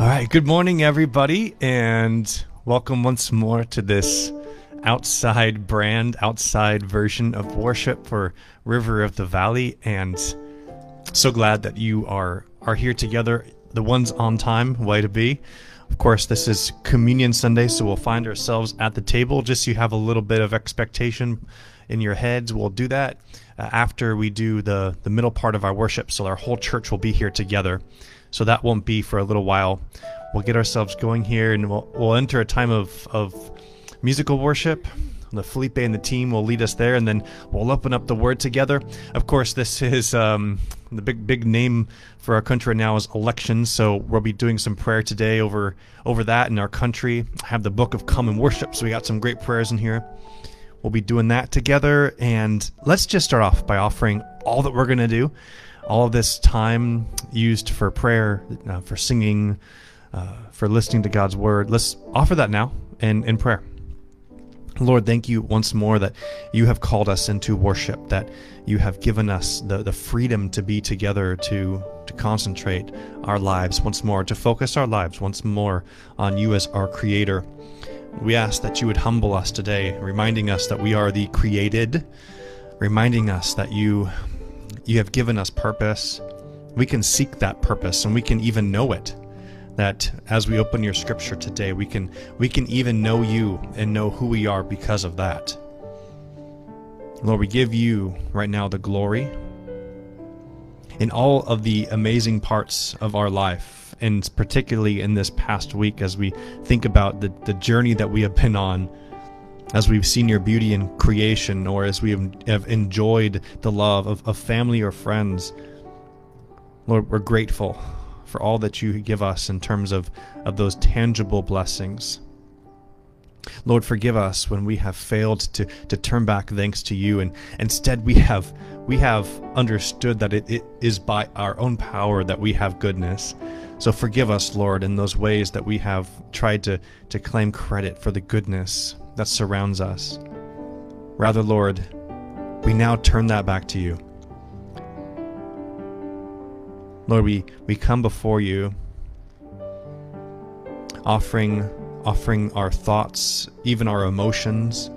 All right, good morning, everybody, and welcome once more to this outside brand, outside version of worship for River of the Valley. And so glad that you are are here together. The ones on time, way to be. Of course, this is Communion Sunday, so we'll find ourselves at the table. Just so you have a little bit of expectation in your heads, we'll do that uh, after we do the the middle part of our worship. So our whole church will be here together. So that won't be for a little while. We'll get ourselves going here, and we'll we'll enter a time of of musical worship. The Felipe and the team will lead us there, and then we'll open up the Word together. Of course, this is um, the big big name for our country now is elections. So we'll be doing some prayer today over over that in our country. have the Book of Common Worship, so we got some great prayers in here. We'll be doing that together, and let's just start off by offering all that we're to do. All of this time used for prayer, uh, for singing, uh, for listening to God's word. Let's offer that now in, in prayer. Lord, thank you once more that you have called us into worship, that you have given us the, the freedom to be together, to, to concentrate our lives once more, to focus our lives once more on you as our creator. We ask that you would humble us today, reminding us that we are the created, reminding us that you you have given us purpose. We can seek that purpose and we can even know it. That as we open your scripture today we can we can even know you and know who we are because of that. Lord we give you right now the glory in all of the amazing parts of our life and particularly in this past week as we think about the, the journey that we have been on as we've seen your beauty in creation or as we have enjoyed the love of, of family or friends lord we're grateful for all that you give us in terms of, of those tangible blessings. Lord, forgive us when we have failed to, to turn back thanks to you, and instead we have we have understood that it, it is by our own power that we have goodness. So forgive us, Lord, in those ways that we have tried to, to claim credit for the goodness that surrounds us. Rather, Lord, we now turn that back to you. Lord, we, we come before you offering offering our thoughts, even our emotions.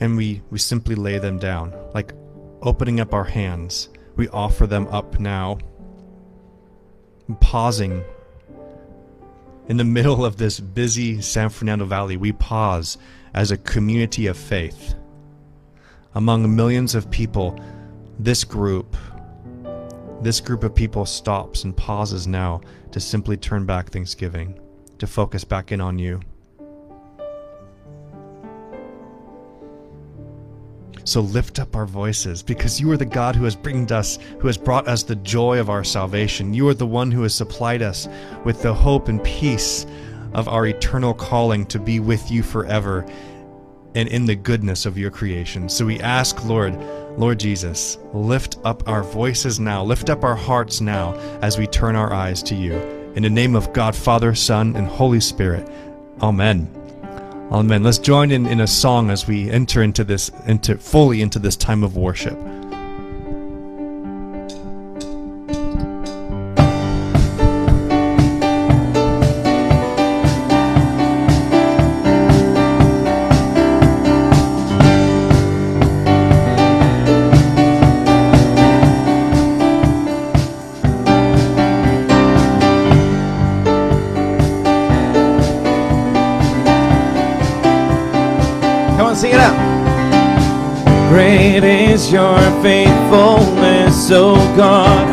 And we, we simply lay them down, like opening up our hands. We offer them up now, pausing in the middle of this busy San Fernando Valley. We pause as a community of faith among millions of people this group, this group of people stops and pauses now to simply turn back Thanksgiving, to focus back in on you. So lift up our voices because you are the God who has bringed us, who has brought us the joy of our salvation. You are the one who has supplied us with the hope and peace of our eternal calling to be with you forever and in the goodness of your creation. So we ask, Lord, Lord Jesus, lift up our voices now, lift up our hearts now as we turn our eyes to you. In the name of God, Father, Son, and Holy Spirit. Amen. Amen. Let's join in in a song as we enter into this into fully into this time of worship. Oh God.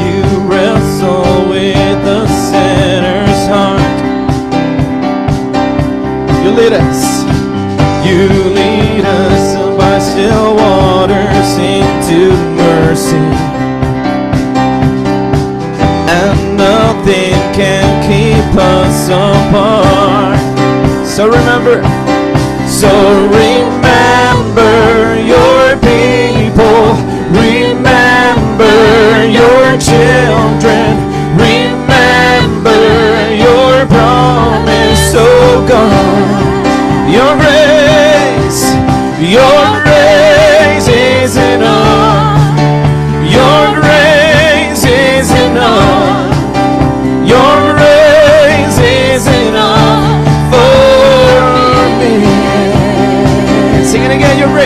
You wrestle with the sinner's heart. You lead us, you lead us by still waters into mercy. And nothing can keep us apart. So remember, so remember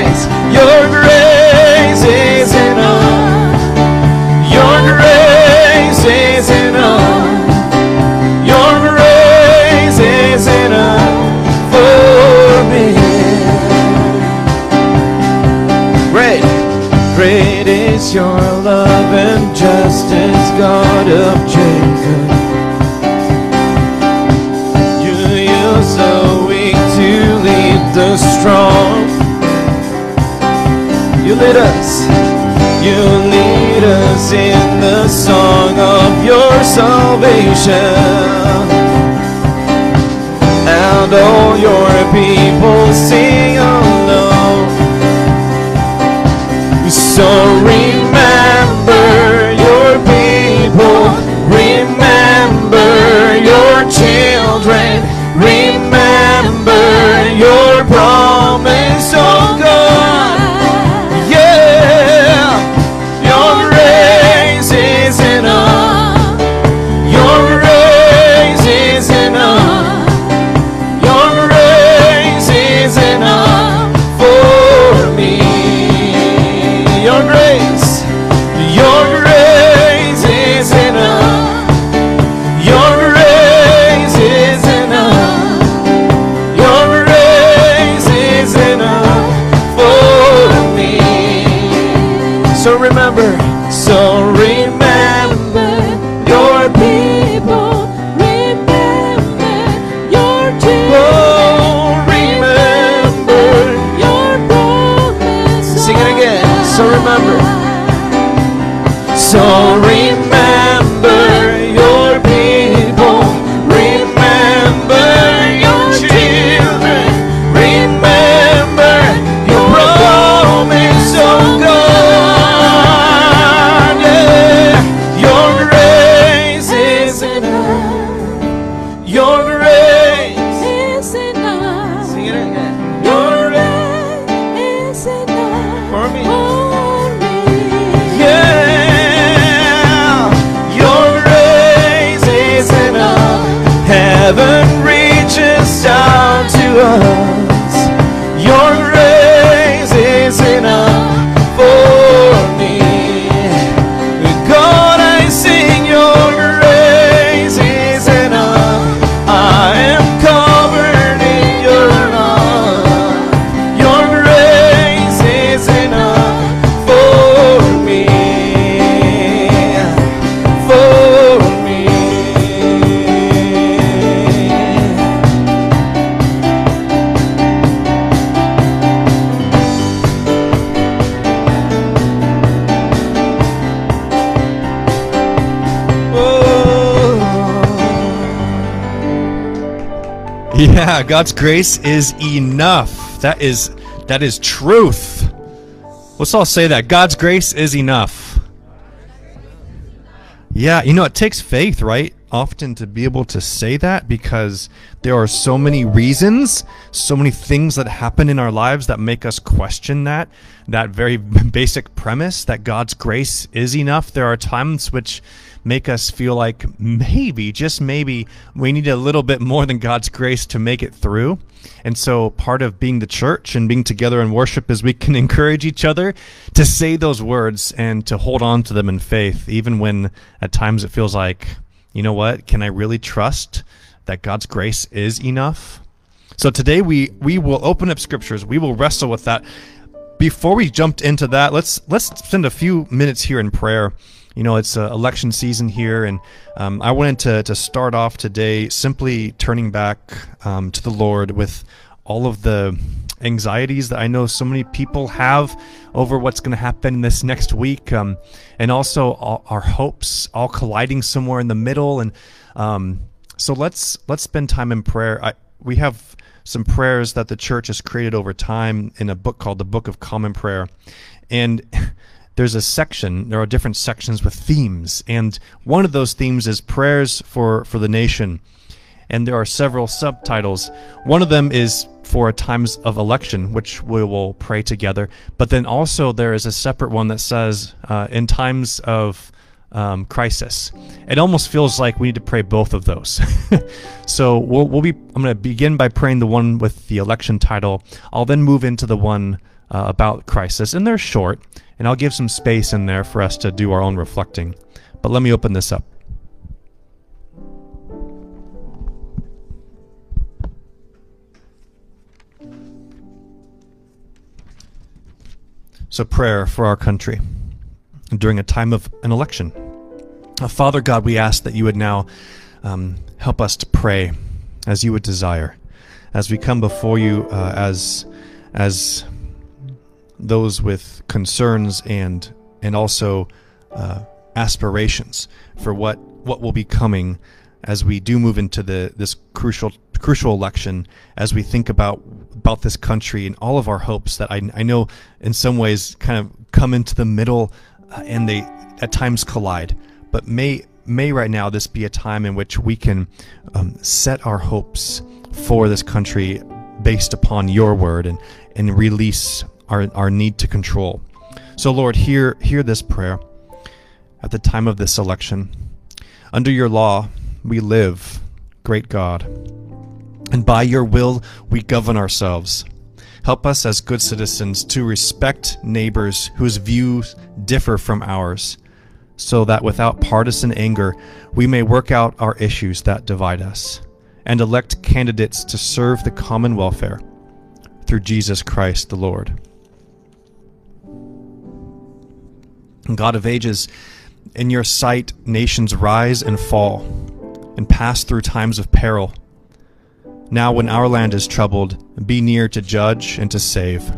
Your grace is enough. Your grace is enough. Your grace is enough for me. Great, great is your love and justice, God of Jacob. You use the weak to lead the strong. Lead us, you lead us in the song of your salvation. And all your people sing along. So remember So remember, so remember your people. Yeah, God's grace is enough. That is that is truth. Let's all say that. God's grace is enough. Yeah, you know, it takes faith, right? Often to be able to say that because there are so many reasons, so many things that happen in our lives that make us question that, that very basic premise that God's grace is enough. There are times which make us feel like maybe, just maybe, we need a little bit more than God's grace to make it through. And so, part of being the church and being together in worship is we can encourage each other to say those words and to hold on to them in faith, even when at times it feels like, you know what, can I really trust that God's grace is enough? So today we we will open up scriptures. We will wrestle with that. Before we jumped into that, let's let's spend a few minutes here in prayer. You know, it's uh, election season here, and um, I wanted to to start off today simply turning back um, to the Lord with all of the anxieties that I know so many people have over what's going to happen this next week, um, and also our hopes all colliding somewhere in the middle. And um, so let's let's spend time in prayer. I, we have some prayers that the church has created over time in a book called the Book of Common Prayer, and there's a section. There are different sections with themes, and one of those themes is prayers for for the nation and there are several subtitles. One of them is for times of election, which we will pray together. But then also there is a separate one that says uh, in times of um, crisis. It almost feels like we need to pray both of those. so we'll, we'll be. I'm going to begin by praying the one with the election title. I'll then move into the one uh, about crisis, and they're short, and I'll give some space in there for us to do our own reflecting. But let me open this up. So, prayer for our country during a time of an election. Uh, Father God, we ask that you would now um, help us to pray as you would desire, as we come before you uh, as as those with concerns and and also uh, aspirations for what what will be coming as we do move into the this crucial crucial election as we think about about this country and all of our hopes that I, I know in some ways kind of come into the middle uh, and they at times collide. But may may right now this be a time in which we can um, set our hopes for this country based upon your word and and release our, our need to control so lord hear hear this prayer at the time of this election under your law we live great god and by your will we govern ourselves. Help us as good citizens to respect neighbors whose views differ from ours, so that without partisan anger we may work out our issues that divide us, and elect candidates to serve the common welfare through Jesus Christ the Lord. God of ages, in your sight nations rise and fall, and pass through times of peril. Now, when our land is troubled, be near to judge and to save.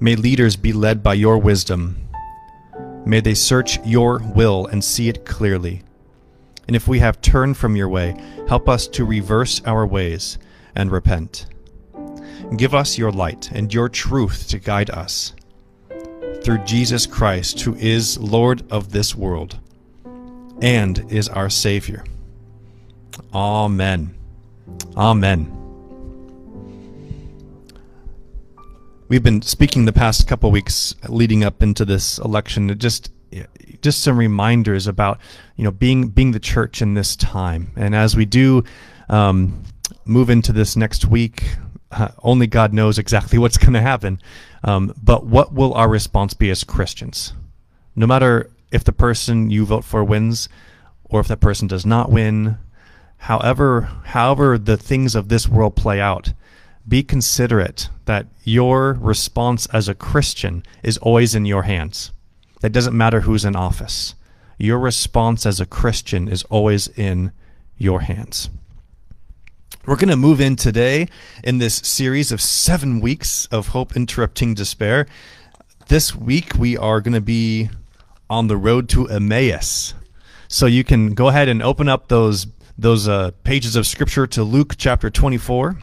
May leaders be led by your wisdom. May they search your will and see it clearly. And if we have turned from your way, help us to reverse our ways and repent. Give us your light and your truth to guide us. Through Jesus Christ, who is Lord of this world and is our Savior. Amen. Amen. We've been speaking the past couple weeks leading up into this election. Just, just some reminders about you know being being the church in this time, and as we do um, move into this next week, only God knows exactly what's going to happen. Um, but what will our response be as Christians? No matter if the person you vote for wins, or if that person does not win, however however the things of this world play out be considerate that your response as a christian is always in your hands it doesn't matter who's in office your response as a christian is always in your hands we're going to move in today in this series of seven weeks of hope interrupting despair this week we are going to be on the road to emmaus so you can go ahead and open up those those uh, pages of scripture to Luke chapter 24.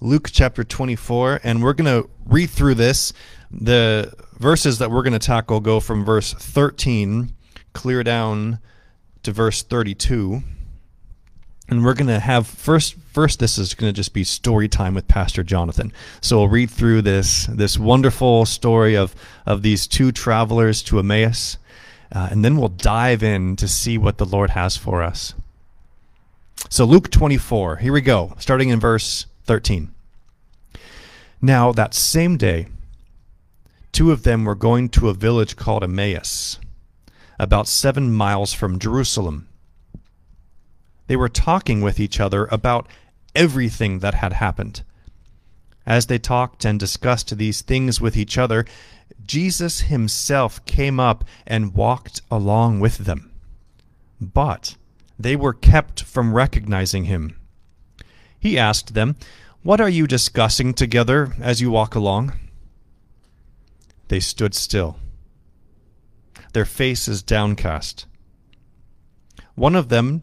Luke chapter 24, and we're going to read through this. The verses that we're going to tackle go from verse 13 clear down to verse 32. And we're going to have first first this is going to just be story time with Pastor Jonathan. So we'll read through this this wonderful story of of these two travelers to Emmaus. Uh, and then we'll dive in to see what the Lord has for us. So, Luke 24, here we go, starting in verse 13. Now, that same day, two of them were going to a village called Emmaus, about seven miles from Jerusalem. They were talking with each other about everything that had happened. As they talked and discussed these things with each other, Jesus himself came up and walked along with them. But they were kept from recognizing him. He asked them, What are you discussing together as you walk along? They stood still, their faces downcast. One of them,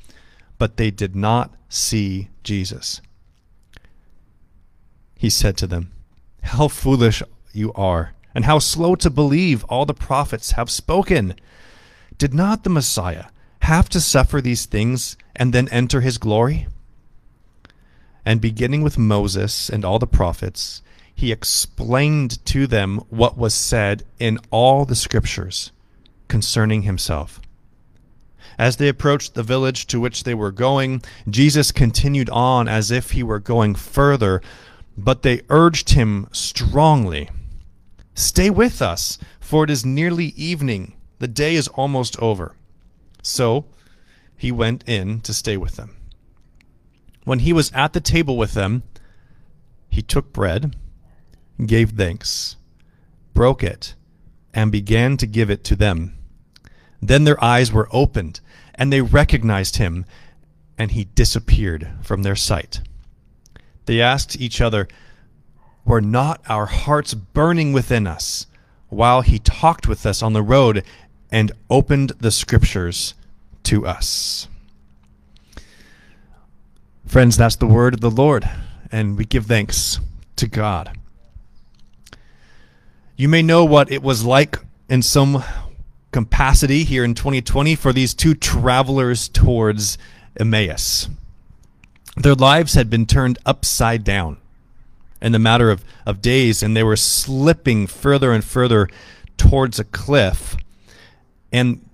but they did not see Jesus. He said to them, How foolish you are, and how slow to believe all the prophets have spoken. Did not the Messiah have to suffer these things and then enter his glory? And beginning with Moses and all the prophets, he explained to them what was said in all the scriptures concerning himself. As they approached the village to which they were going, Jesus continued on as if he were going further, but they urged him strongly Stay with us, for it is nearly evening. The day is almost over. So he went in to stay with them. When he was at the table with them, he took bread, gave thanks, broke it, and began to give it to them. Then their eyes were opened, and they recognized him, and he disappeared from their sight. They asked each other, Were not our hearts burning within us while he talked with us on the road and opened the scriptures to us? Friends, that's the word of the Lord, and we give thanks to God. You may know what it was like in some capacity here in 2020 for these two travelers towards Emmaus. Their lives had been turned upside down in the matter of, of days, and they were slipping further and further towards a cliff. And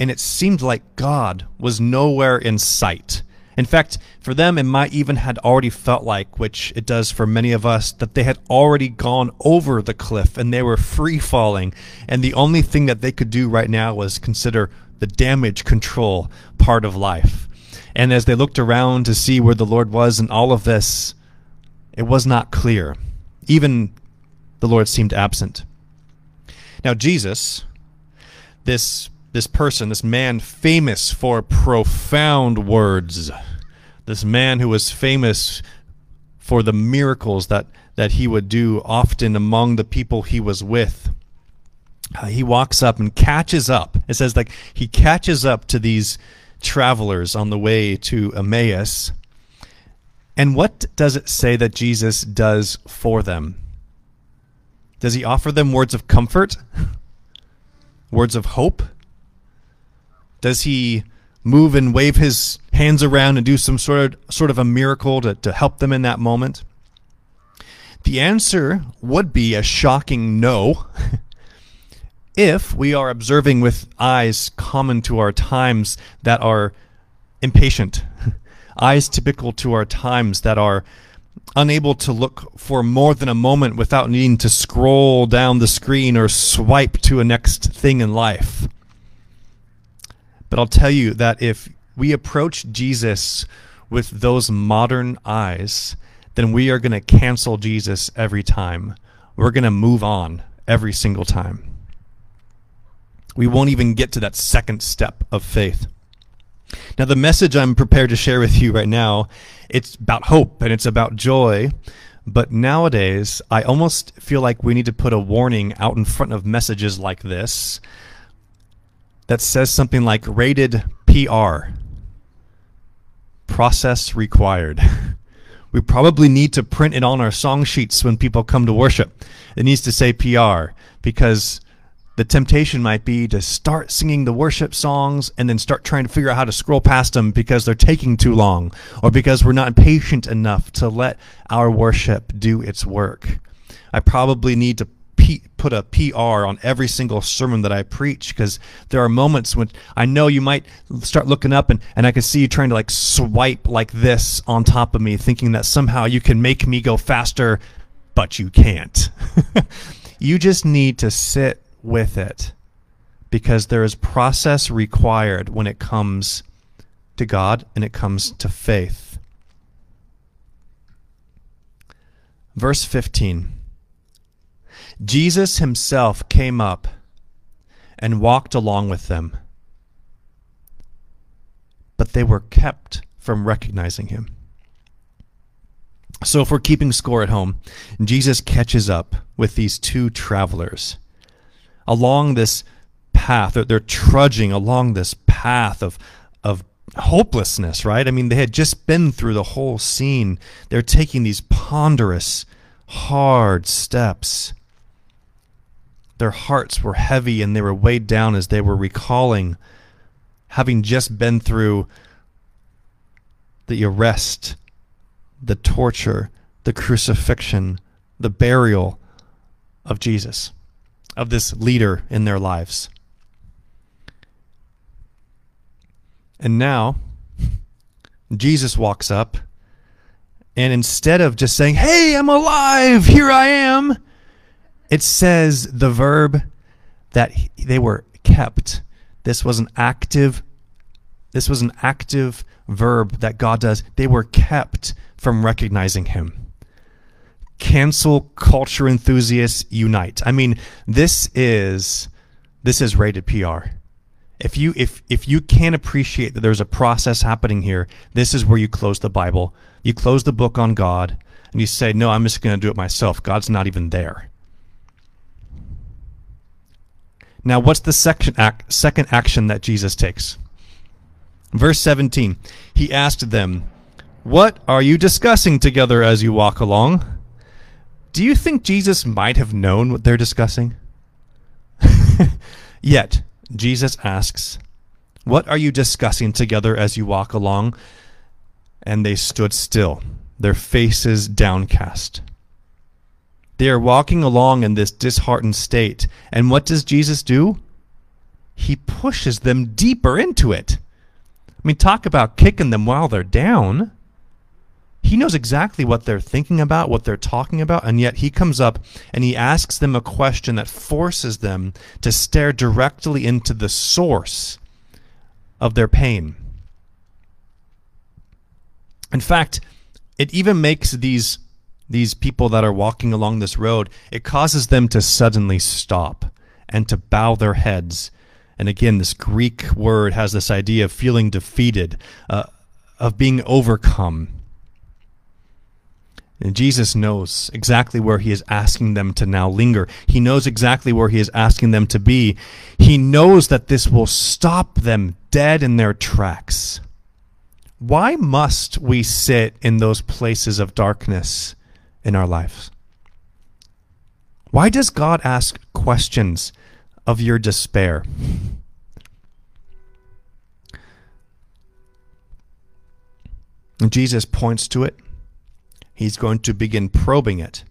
and it seemed like God was nowhere in sight. In fact, for them, it might even had already felt like, which it does for many of us, that they had already gone over the cliff and they were free falling. And the only thing that they could do right now was consider the damage control part of life. And as they looked around to see where the Lord was in all of this, it was not clear. Even the Lord seemed absent. Now, Jesus, this this person, this man famous for profound words, this man who was famous for the miracles that, that he would do often among the people he was with. Uh, he walks up and catches up. It says, like, he catches up to these travelers on the way to Emmaus. And what does it say that Jesus does for them? Does he offer them words of comfort? Words of hope? Does he move and wave his hands around and do some sort of sort of a miracle to, to help them in that moment? The answer would be a shocking no. if we are observing with eyes common to our times that are impatient, eyes typical to our times that are unable to look for more than a moment without needing to scroll down the screen or swipe to a next thing in life. But I'll tell you that if we approach Jesus with those modern eyes, then we are going to cancel Jesus every time. We're going to move on every single time. We won't even get to that second step of faith. Now, the message I'm prepared to share with you right now, it's about hope and it's about joy. But nowadays, I almost feel like we need to put a warning out in front of messages like this that says something like rated PR. Process required. we probably need to print it on our song sheets when people come to worship. It needs to say PR because the temptation might be to start singing the worship songs and then start trying to figure out how to scroll past them because they're taking too long or because we're not patient enough to let our worship do its work. I probably need to Put a PR on every single sermon that I preach because there are moments when I know you might start looking up and, and I can see you trying to like swipe like this on top of me, thinking that somehow you can make me go faster, but you can't. you just need to sit with it because there is process required when it comes to God and it comes to faith. Verse 15. Jesus himself came up and walked along with them. But they were kept from recognizing him. So, if we're keeping score at home, Jesus catches up with these two travelers along this path. They're, they're trudging along this path of, of hopelessness, right? I mean, they had just been through the whole scene. They're taking these ponderous, hard steps. Their hearts were heavy and they were weighed down as they were recalling having just been through the arrest the torture, the crucifixion, the burial of Jesus, of this leader in their lives. And now, Jesus walks up, and instead of just saying, Hey, I'm alive, here I am, it says the verb that they were kept. This was an active this was an active verb that God does. They were kept from recognizing him. Cancel culture enthusiasts unite. I mean, this is this is rated PR. If you if if you can't appreciate that there's a process happening here, this is where you close the Bible. You close the book on God and you say, "No, I'm just going to do it myself. God's not even there." Now, what's the second act, second action that Jesus takes? Verse 17. He asked them, what are you discussing together as you walk along? Do you think Jesus might have known what they're discussing? Yet, Jesus asks, What are you discussing together as you walk along? And they stood still, their faces downcast. They are walking along in this disheartened state. And what does Jesus do? He pushes them deeper into it. I mean, talk about kicking them while they're down. He knows exactly what they're thinking about, what they're talking about, and yet he comes up and he asks them a question that forces them to stare directly into the source of their pain. In fact, it even makes these these people that are walking along this road, it causes them to suddenly stop and to bow their heads. And again, this Greek word has this idea of feeling defeated, uh, of being overcome. And Jesus knows exactly where he is asking them to now linger. He knows exactly where he is asking them to be. He knows that this will stop them dead in their tracks. Why must we sit in those places of darkness in our lives? Why does God ask questions of your despair? Jesus points to it he's going to begin probing it.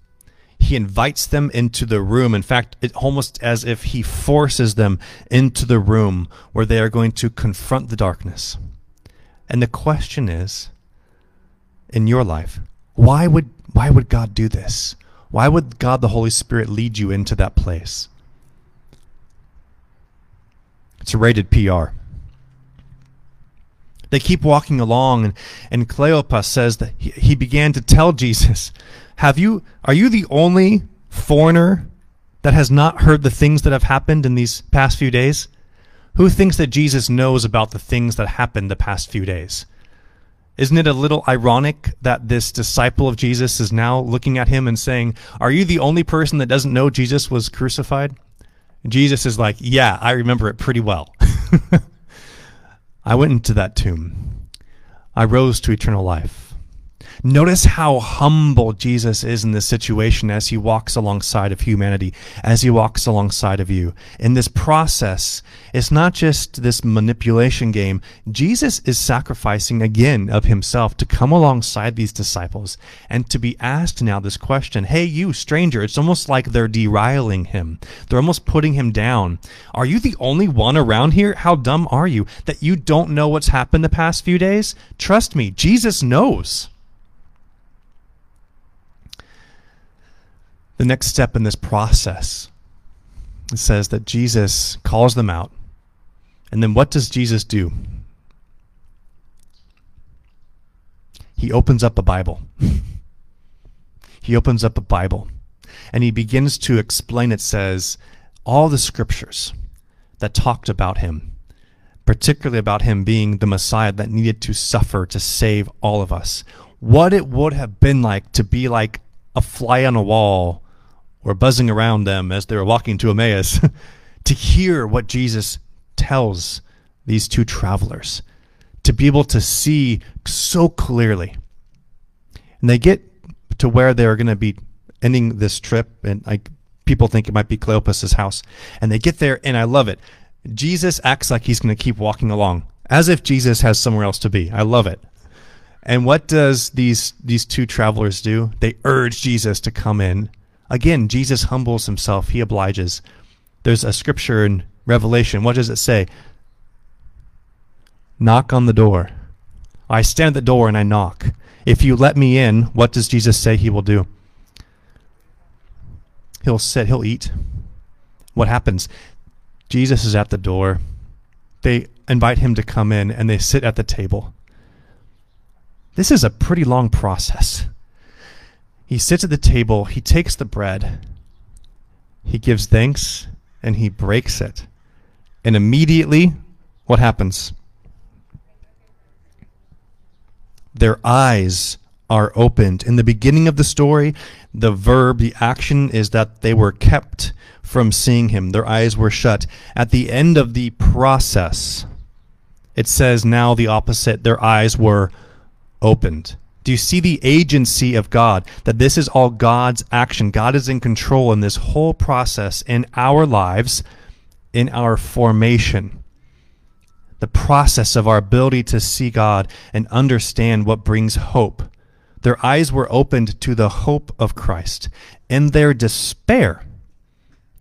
He invites them into the room. In fact, it almost as if he forces them into the room where they are going to confront the darkness. And the question is, in your life, why would why would God do this? Why would God the Holy Spirit lead you into that place? It's a rated PR. They keep walking along, and, and Cleopas says that he, he began to tell Jesus, Have you are you the only foreigner that has not heard the things that have happened in these past few days? Who thinks that Jesus knows about the things that happened the past few days? Isn't it a little ironic that this disciple of Jesus is now looking at him and saying, Are you the only person that doesn't know Jesus was crucified? Jesus is like, Yeah, I remember it pretty well. I went into that tomb. I rose to eternal life. Notice how humble Jesus is in this situation as he walks alongside of humanity, as he walks alongside of you. In this process, it's not just this manipulation game. Jesus is sacrificing again of himself to come alongside these disciples and to be asked now this question Hey, you stranger, it's almost like they're derailing him. They're almost putting him down. Are you the only one around here? How dumb are you that you don't know what's happened the past few days? Trust me, Jesus knows. The next step in this process. It says that Jesus calls them out. And then what does Jesus do? He opens up a Bible. he opens up a Bible and he begins to explain it says all the scriptures that talked about him, particularly about him being the Messiah that needed to suffer to save all of us. What it would have been like to be like a fly on a wall or buzzing around them as they were walking to Emmaus to hear what Jesus tells these two travelers, to be able to see so clearly. And they get to where they're going to be ending this trip, and like people think it might be Cleopas's house. And they get there, and I love it. Jesus acts like he's going to keep walking along, as if Jesus has somewhere else to be. I love it. And what does these these two travelers do? They urge Jesus to come in. Again, Jesus humbles himself. He obliges. There's a scripture in Revelation. What does it say? Knock on the door. I stand at the door and I knock. If you let me in, what does Jesus say he will do? He'll sit, he'll eat. What happens? Jesus is at the door. They invite him to come in and they sit at the table. This is a pretty long process. He sits at the table, he takes the bread, he gives thanks, and he breaks it. And immediately, what happens? Their eyes are opened. In the beginning of the story, the verb, the action is that they were kept from seeing him. Their eyes were shut. At the end of the process, it says now the opposite. Their eyes were opened. Do you see the agency of God? That this is all God's action. God is in control in this whole process in our lives, in our formation the process of our ability to see God and understand what brings hope. Their eyes were opened to the hope of Christ. In their despair,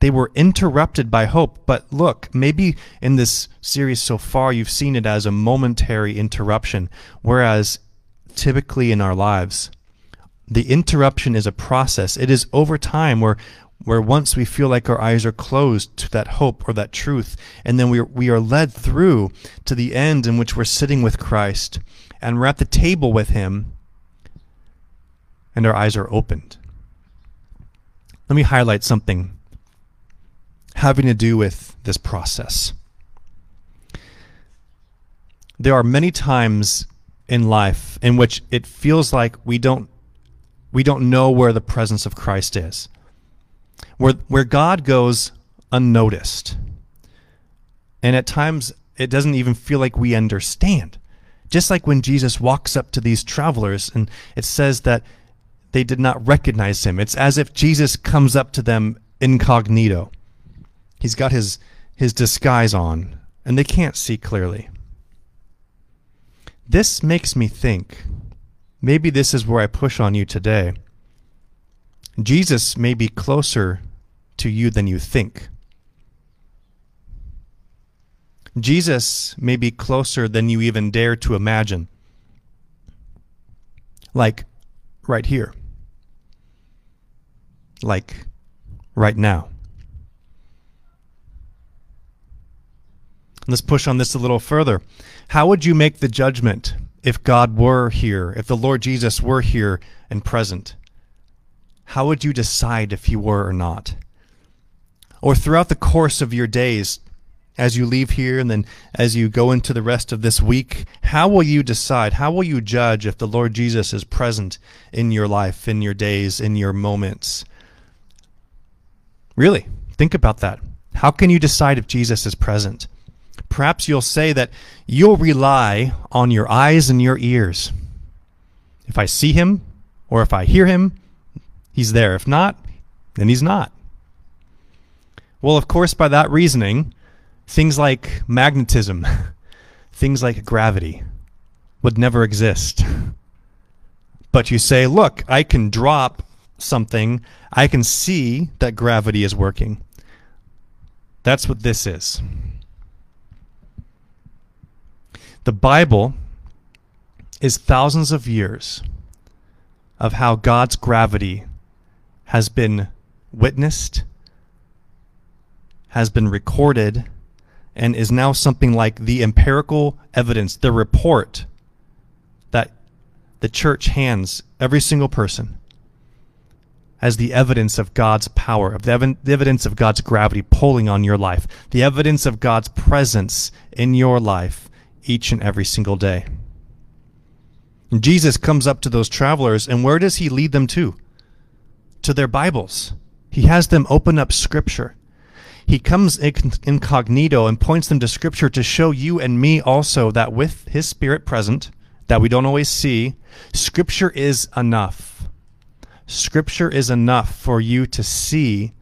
they were interrupted by hope. But look, maybe in this series so far, you've seen it as a momentary interruption, whereas typically in our lives, the interruption is a process. It is over time where where once we feel like our eyes are closed to that hope or that truth, and then we are, we are led through to the end in which we're sitting with Christ and we're at the table with Him, and our eyes are opened. Let me highlight something having to do with this process. There are many times in life in which it feels like we don't we don't know where the presence of Christ is where where God goes unnoticed. And at times it doesn't even feel like we understand. Just like when Jesus walks up to these travelers and it says that they did not recognize him. It's as if Jesus comes up to them incognito. He's got his his disguise on and they can't see clearly. This makes me think maybe this is where I push on you today. Jesus may be closer to you than you think. Jesus may be closer than you even dare to imagine. Like right here. Like right now. Let's push on this a little further. How would you make the judgment if God were here, if the Lord Jesus were here and present? How would you decide if he were or not? Or throughout the course of your days, as you leave here and then as you go into the rest of this week, how will you decide? How will you judge if the Lord Jesus is present in your life, in your days, in your moments? Really, think about that. How can you decide if Jesus is present? Perhaps you'll say that you'll rely on your eyes and your ears. If I see him or if I hear him, he's there. If not, then he's not. Well, of course, by that reasoning, things like magnetism, things like gravity would never exist. But you say, look, I can drop something, I can see that gravity is working. That's what this is. The Bible is thousands of years of how God's gravity has been witnessed has been recorded and is now something like the empirical evidence, the report that the church hands every single person. as the evidence of God's power, of the, ev- the evidence of God's gravity pulling on your life, the evidence of God's presence in your life each and every single day. And Jesus comes up to those travelers, and where does he lead them to? To their Bibles. He has them open up Scripture. He comes incognito and points them to Scripture to show you and me also that with His Spirit present, that we don't always see, Scripture is enough. Scripture is enough for you to see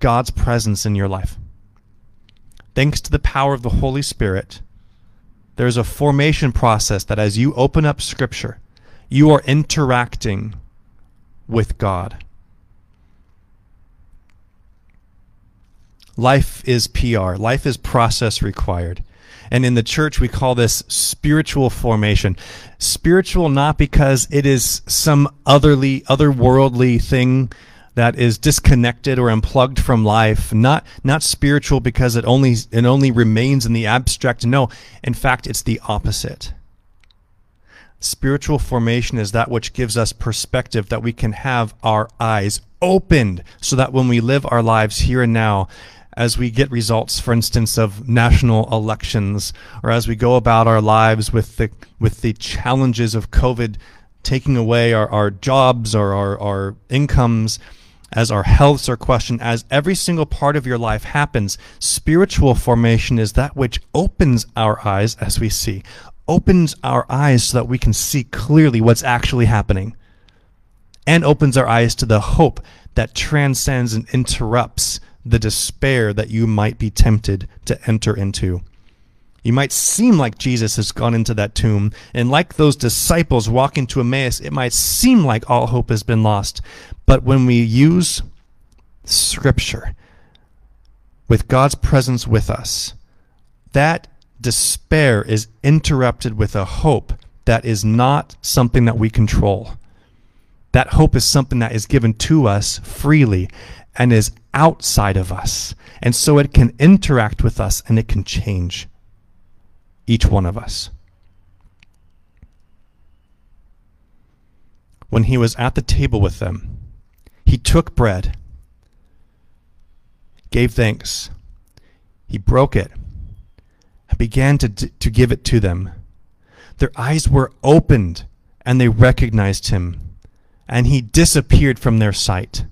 God's presence in your life. Thanks to the power of the Holy Spirit, there's a formation process that as you open up Scripture, you are interacting with God. Life is PR, life is process required. And in the church, we call this spiritual formation. Spiritual not because it is some otherly, otherworldly thing that is disconnected or unplugged from life. Not not spiritual because it only it only remains in the abstract. No, in fact, it's the opposite. Spiritual formation is that which gives us perspective that we can have our eyes opened so that when we live our lives here and now, as we get results, for instance, of national elections, or as we go about our lives with the with the challenges of COVID taking away our, our jobs or our, our incomes, as our healths are questioned, as every single part of your life happens, spiritual formation is that which opens our eyes as we see, opens our eyes so that we can see clearly what's actually happening, and opens our eyes to the hope that transcends and interrupts the despair that you might be tempted to enter into. You might seem like Jesus has gone into that tomb, and like those disciples walking to Emmaus, it might seem like all hope has been lost. But when we use Scripture with God's presence with us, that despair is interrupted with a hope that is not something that we control. That hope is something that is given to us freely and is outside of us. And so it can interact with us and it can change each one of us. When he was at the table with them, he took bread, gave thanks, he broke it, and began to, to give it to them. Their eyes were opened and they recognized him, and he disappeared from their sight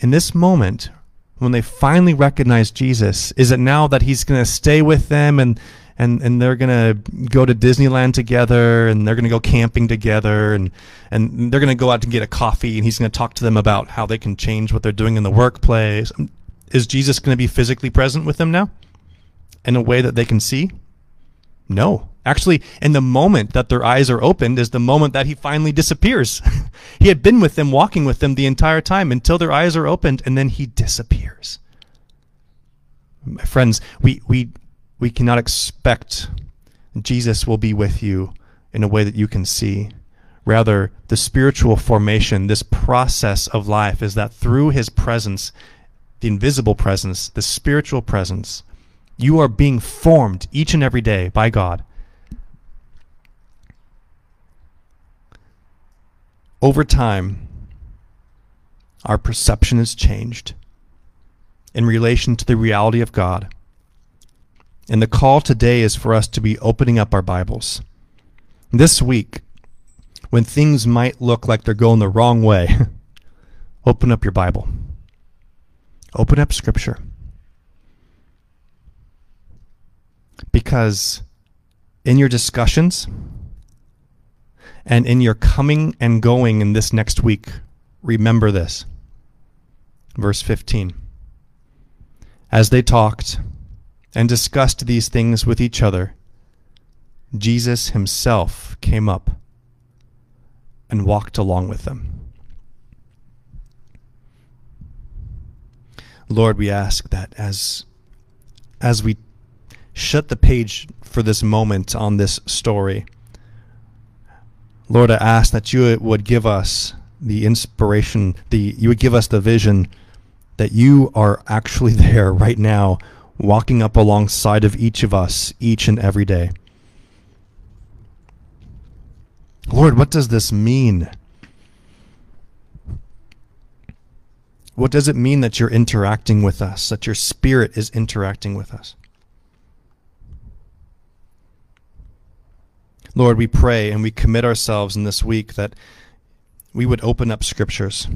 in this moment, when they finally recognize Jesus, is it now that he's going to stay with them and and and they're to go to Disneyland together and they're to go camping together and and they're to go out to get a coffee and he's to talk to them about how they can change what they're doing in the workplace. Is Jesus to be physically present with them now in a way that they can see? No. Actually, in the moment that their eyes are opened is the moment that he finally disappears. he had been with them, walking with them the entire time until their eyes are opened, and then he disappears. My friends, we, we, we cannot expect Jesus will be with you in a way that you can see. Rather, the spiritual formation, this process of life, is that through his presence, the invisible presence, the spiritual presence, you are being formed each and every day by God over time, our perception is changed in relation to the reality of God. And the call today is for us to be opening up our Bibles. This week, when things might look like they're going the wrong way, open up your Bible. Open up Scripture. Because in your discussions, and in your coming and going in this next week, remember this. Verse 15. As they talked and discussed these things with each other, Jesus himself came up and walked along with them. Lord, we ask that as as we shut the page for this moment on this story, Lord, I ask that you would give us the inspiration, the you would give us the vision that you are actually there right now, walking up alongside of each of us each and every day. Lord, what does this mean? What does it mean that you're interacting with us, that your spirit is interacting with us? Lord, we pray and we commit ourselves in this week that we would open up scriptures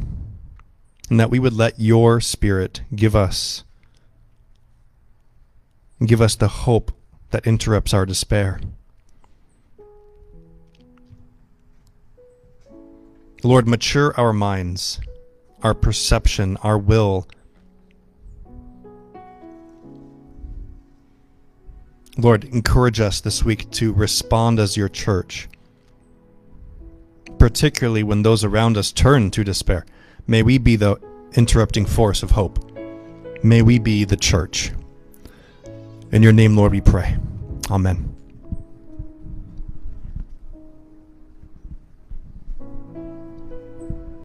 and that we would let your spirit give us give us the hope that interrupts our despair. Lord, mature our minds, our perception, our will. Lord, encourage us this week to respond as your church, particularly when those around us turn to despair. May we be the interrupting force of hope. May we be the church. In your name, Lord, we pray. Amen.